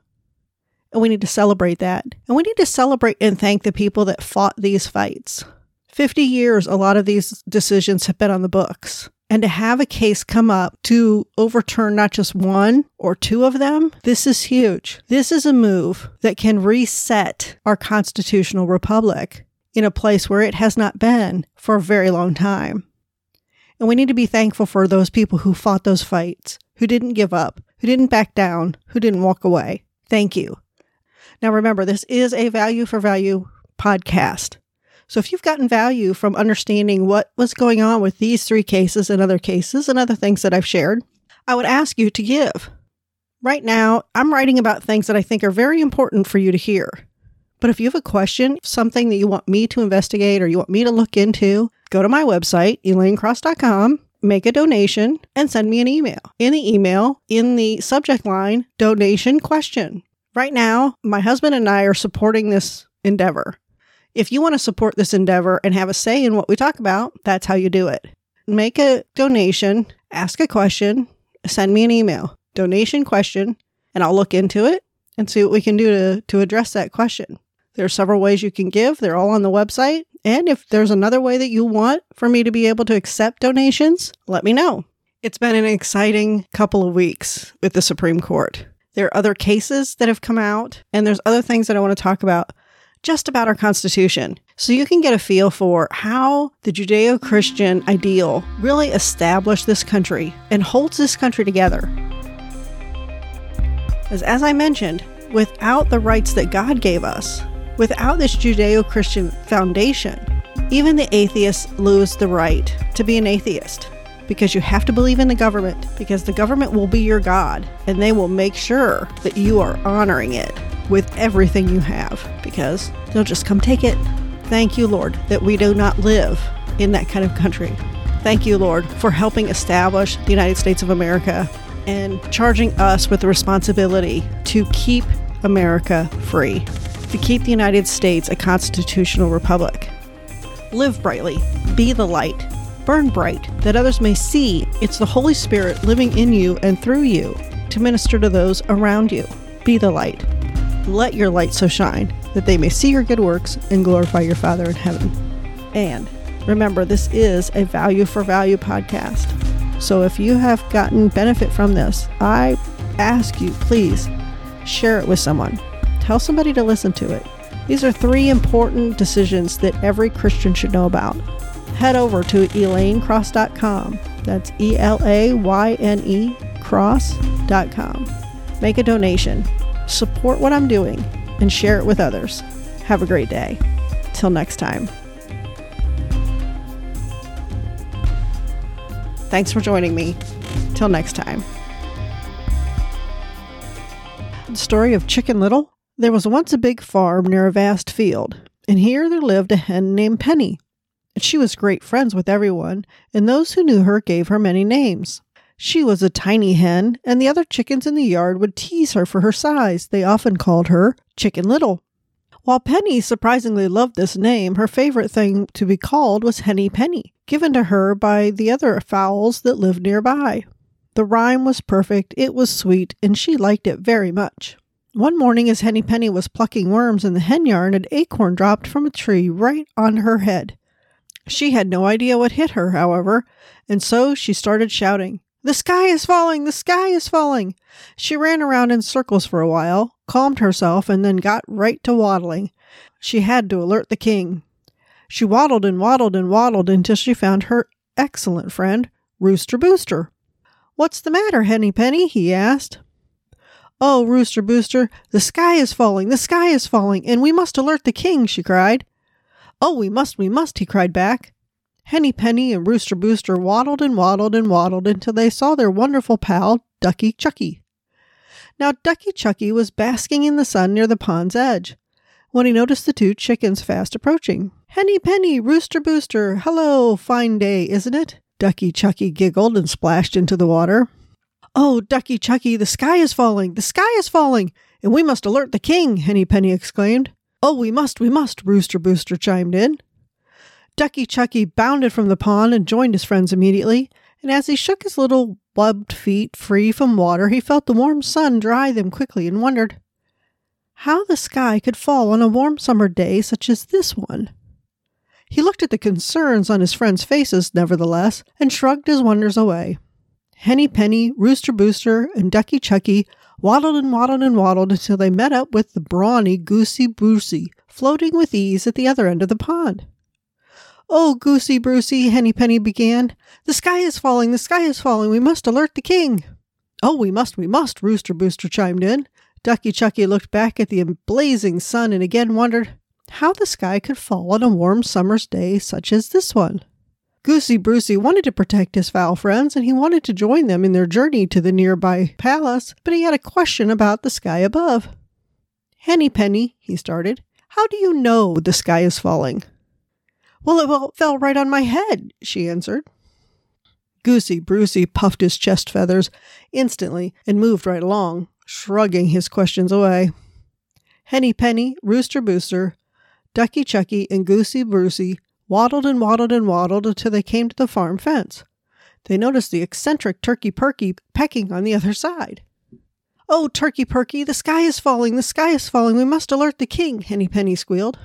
Speaker 1: And we need to celebrate that. And we need to celebrate and thank the people that fought these fights. 50 years, a lot of these decisions have been on the books. And to have a case come up to overturn not just one or two of them, this is huge. This is a move that can reset our constitutional republic in a place where it has not been for a very long time. And we need to be thankful for those people who fought those fights, who didn't give up, who didn't back down, who didn't walk away. Thank you. Now, remember, this is a value for value podcast. So if you've gotten value from understanding what was going on with these three cases and other cases and other things that I've shared, I would ask you to give. Right now, I'm writing about things that I think are very important for you to hear. But if you have a question, something that you want me to investigate or you want me to look into, go to my website, elaynecross.com, make a donation, and send me an email. In the email, in the subject line, donation question. Right now, my husband and I are supporting this endeavor. If you want to support this endeavor and have a say in what we talk about, that's how you do it. Make a donation, ask a question, send me an email, donation question, and I'll look into it and see what we can do to, to address that question. There are several ways you can give. They're all on the website. And if there's another way that you want for me to be able to accept donations, let me know. It's been an exciting couple of weeks with the Supreme Court. There are other cases that have come out, and there's other things that I want to talk about just about our Constitution. So you can get a feel for how the Judeo Christian ideal really established this country and holds this country together. As, as I mentioned, without the rights that God gave us, Without this Judeo Christian foundation, even the atheists lose the right to be an atheist because you have to believe in the government because the government will be your God and they will make sure that you are honoring it with everything you have because they'll just come take it. Thank you, Lord, that we do not live in that kind of country. Thank you, Lord, for helping establish the United States of America and charging us with the responsibility to keep America free to keep the United States a constitutional republic. Live brightly, be the light, burn bright, that others may see it's the Holy Spirit living in you and through you to minister to those around you. Be the light. Let your light so shine that they may see your good works and glorify your Father in heaven. And remember, this is a value for value podcast. So if you have gotten benefit from this, I ask you, please share it with someone Tell somebody to listen to it. These are three important decisions that every Christian should know about. Head over to elaynecross.com. That's E L A Y N E cross.com. Make a donation, support what I'm doing, and share it with others. Have a great day. Till next time. Thanks for joining me. Till next time. The story of Chicken Little there was once a big farm near a vast field, and here there lived a hen named Penny. She was great friends with everyone, and those who knew her gave her many names. She was a tiny hen, and the other chickens in the yard would tease her for her size. They often called her Chicken Little. While Penny surprisingly loved this name, her favorite thing to be called was Henny Penny, given to her by the other fowls that lived nearby. The rhyme was perfect, it was sweet, and she liked it very much. One morning, as Henny Penny was plucking worms in the hen yard, an acorn dropped from a tree right on her head. She had no idea what hit her, however, and so she started shouting, The sky is falling! The sky is falling! She ran around in circles for a while, calmed herself, and then got right to waddling. She had to alert the king. She waddled and waddled and waddled until she found her excellent friend, Rooster Booster. What's the matter, Henny Penny? he asked. Oh, Rooster Booster, the sky is falling, the sky is falling, and we must alert the king, she cried. Oh, we must, we must, he cried back. Henny Penny and Rooster Booster waddled and waddled and waddled until they saw their wonderful pal, Ducky Chucky. Now, Ducky Chucky was basking in the sun near the pond's edge when he noticed the two chickens fast approaching. Henny Penny, Rooster Booster, hello, fine day, isn't it? Ducky Chucky giggled and splashed into the water. Oh, Ducky Chucky, the sky is falling! The sky is falling! And we must alert the king! Henny Penny exclaimed. Oh, we must, we must! Rooster Booster chimed in. Ducky Chucky bounded from the pond and joined his friends immediately, and as he shook his little webbed feet free from water, he felt the warm sun dry them quickly and wondered how the sky could fall on a warm summer day such as this one. He looked at the concerns on his friends' faces, nevertheless, and shrugged his wonders away. Henny Penny, Rooster Booster, and Ducky Chucky waddled and waddled and waddled until they met up with the brawny Goosey Brucey, floating with ease at the other end of the pond. Oh, Goosey Brucey, Henny Penny began. The sky is falling, the sky is falling. We must alert the king. Oh, we must, we must, Rooster Booster chimed in. Ducky Chucky looked back at the blazing sun and again wondered, how the sky could fall on a warm summer's day such as this one. Goosey Brucey wanted to protect his fowl friends, and he wanted to join them in their journey to the nearby palace, but he had a question about the sky above. Henny Penny, he started, how do you know the sky is falling? Well, it fell right on my head, she answered. Goosey Brucey puffed his chest feathers instantly and moved right along, shrugging his questions away. Henny Penny, Rooster Booster, Ducky Chucky and Goosey Brucey waddled and waddled and waddled until they came to the farm fence. They noticed the eccentric Turkey Perky pecking on the other side. Oh, Turkey Perky, the sky is falling, the sky is falling. We must alert the king, Henny Penny squealed.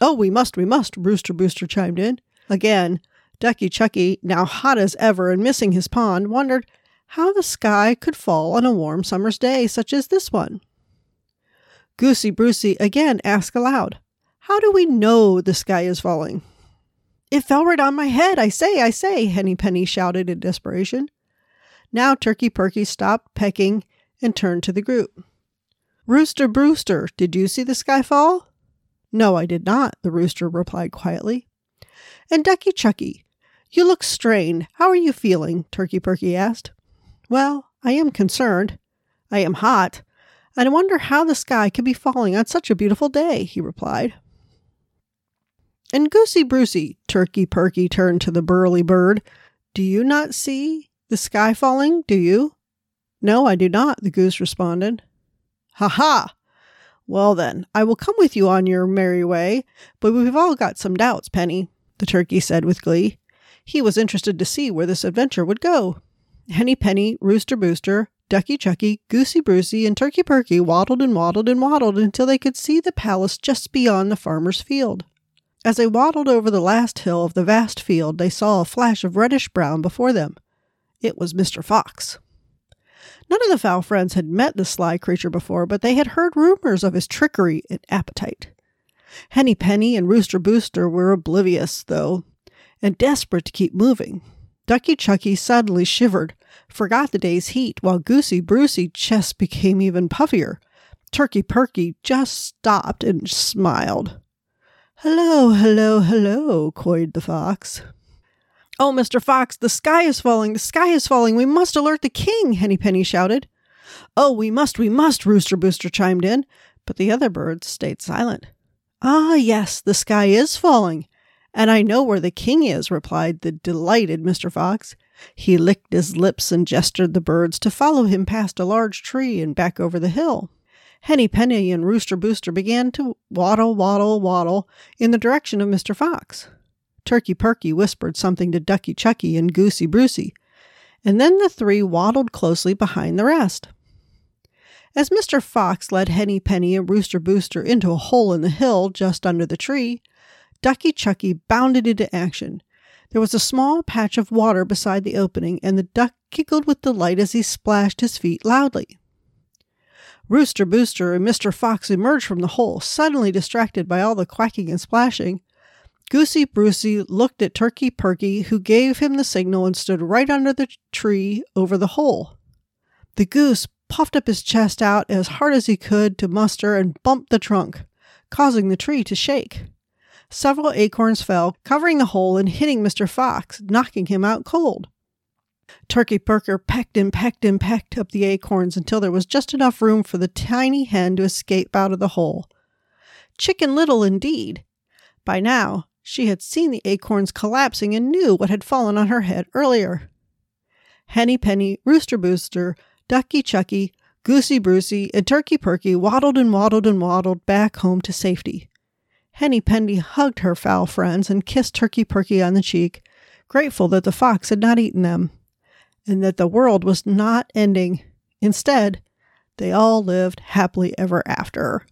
Speaker 1: Oh, we must, we must, Rooster Booster chimed in. Again, Ducky Chucky, now hot as ever and missing his pond, wondered how the sky could fall on a warm summer's day such as this one. Goosey Brucey again asked aloud, how do we know the sky is falling? It fell right on my head. I say, I say, Henny Penny shouted in desperation. Now Turkey Perky stopped pecking and turned to the group. Rooster Brewster, did you see the sky fall? No, I did not, the rooster replied quietly. And Ducky Chucky, you look strained. How are you feeling? Turkey Perky asked. Well, I am concerned. I am hot. I wonder how the sky could be falling on such a beautiful day, he replied. And Goosey Brucey, Turkey Perky turned to the burly bird. Do you not see the sky falling, do you? No, I do not, the goose responded. Ha ha! Well then, I will come with you on your merry way, but we've all got some doubts, Penny, the turkey said with glee. He was interested to see where this adventure would go. Henny Penny, Rooster Booster, Ducky Chucky, Goosey Brucey, and Turkey Perky waddled and waddled and waddled until they could see the palace just beyond the farmer's field. As they waddled over the last hill of the vast field, they saw a flash of reddish brown before them. It was Mr. Fox. None of the fowl friends had met the sly creature before, but they had heard rumors of his trickery and appetite. Henny Penny and Rooster Booster were oblivious, though, and desperate to keep moving. Ducky Chucky suddenly shivered, forgot the day's heat, while Goosey Brucey chest became even puffier. Turkey Perky just stopped and smiled. Hello, hello, hello, coyed the fox. Oh, Mr. Fox, the sky is falling, the sky is falling. We must alert the king, Henny Penny shouted. Oh, we must, we must, Rooster Booster chimed in, but the other birds stayed silent. Ah, yes, the sky is falling, And I know where the king is, replied the delighted Mr. Fox. He licked his lips and gestured the birds to follow him past a large tree and back over the hill. Henny Penny and Rooster Booster began to waddle, waddle, waddle in the direction of Mr. Fox. Turkey Perky whispered something to Ducky Chucky and Goosey Brucey, and then the three waddled closely behind the rest. As Mr. Fox led Henny Penny and Rooster Booster into a hole in the hill just under the tree, Ducky Chucky bounded into action. There was a small patch of water beside the opening, and the duck giggled with delight as he splashed his feet loudly. Rooster Booster and Mr. Fox emerged from the hole, suddenly distracted by all the quacking and splashing. Goosey Brucey looked at Turkey Perky, who gave him the signal and stood right under the tree over the hole. The goose puffed up his chest out as hard as he could to muster and bumped the trunk, causing the tree to shake. Several acorns fell, covering the hole and hitting Mr. Fox, knocking him out cold. Turkey Perky pecked and pecked and pecked up the acorns until there was just enough room for the tiny hen to escape out of the hole. Chicken Little, indeed! By now, she had seen the acorns collapsing and knew what had fallen on her head earlier. Henny Penny, Rooster Booster, Ducky Chucky, Goosey Brucey, and Turkey Perky waddled and waddled and waddled back home to safety. Henny Penny hugged her fowl friends and kissed Turkey Perky on the cheek, grateful that the fox had not eaten them and that the world was not ending. Instead, they all lived happily ever after.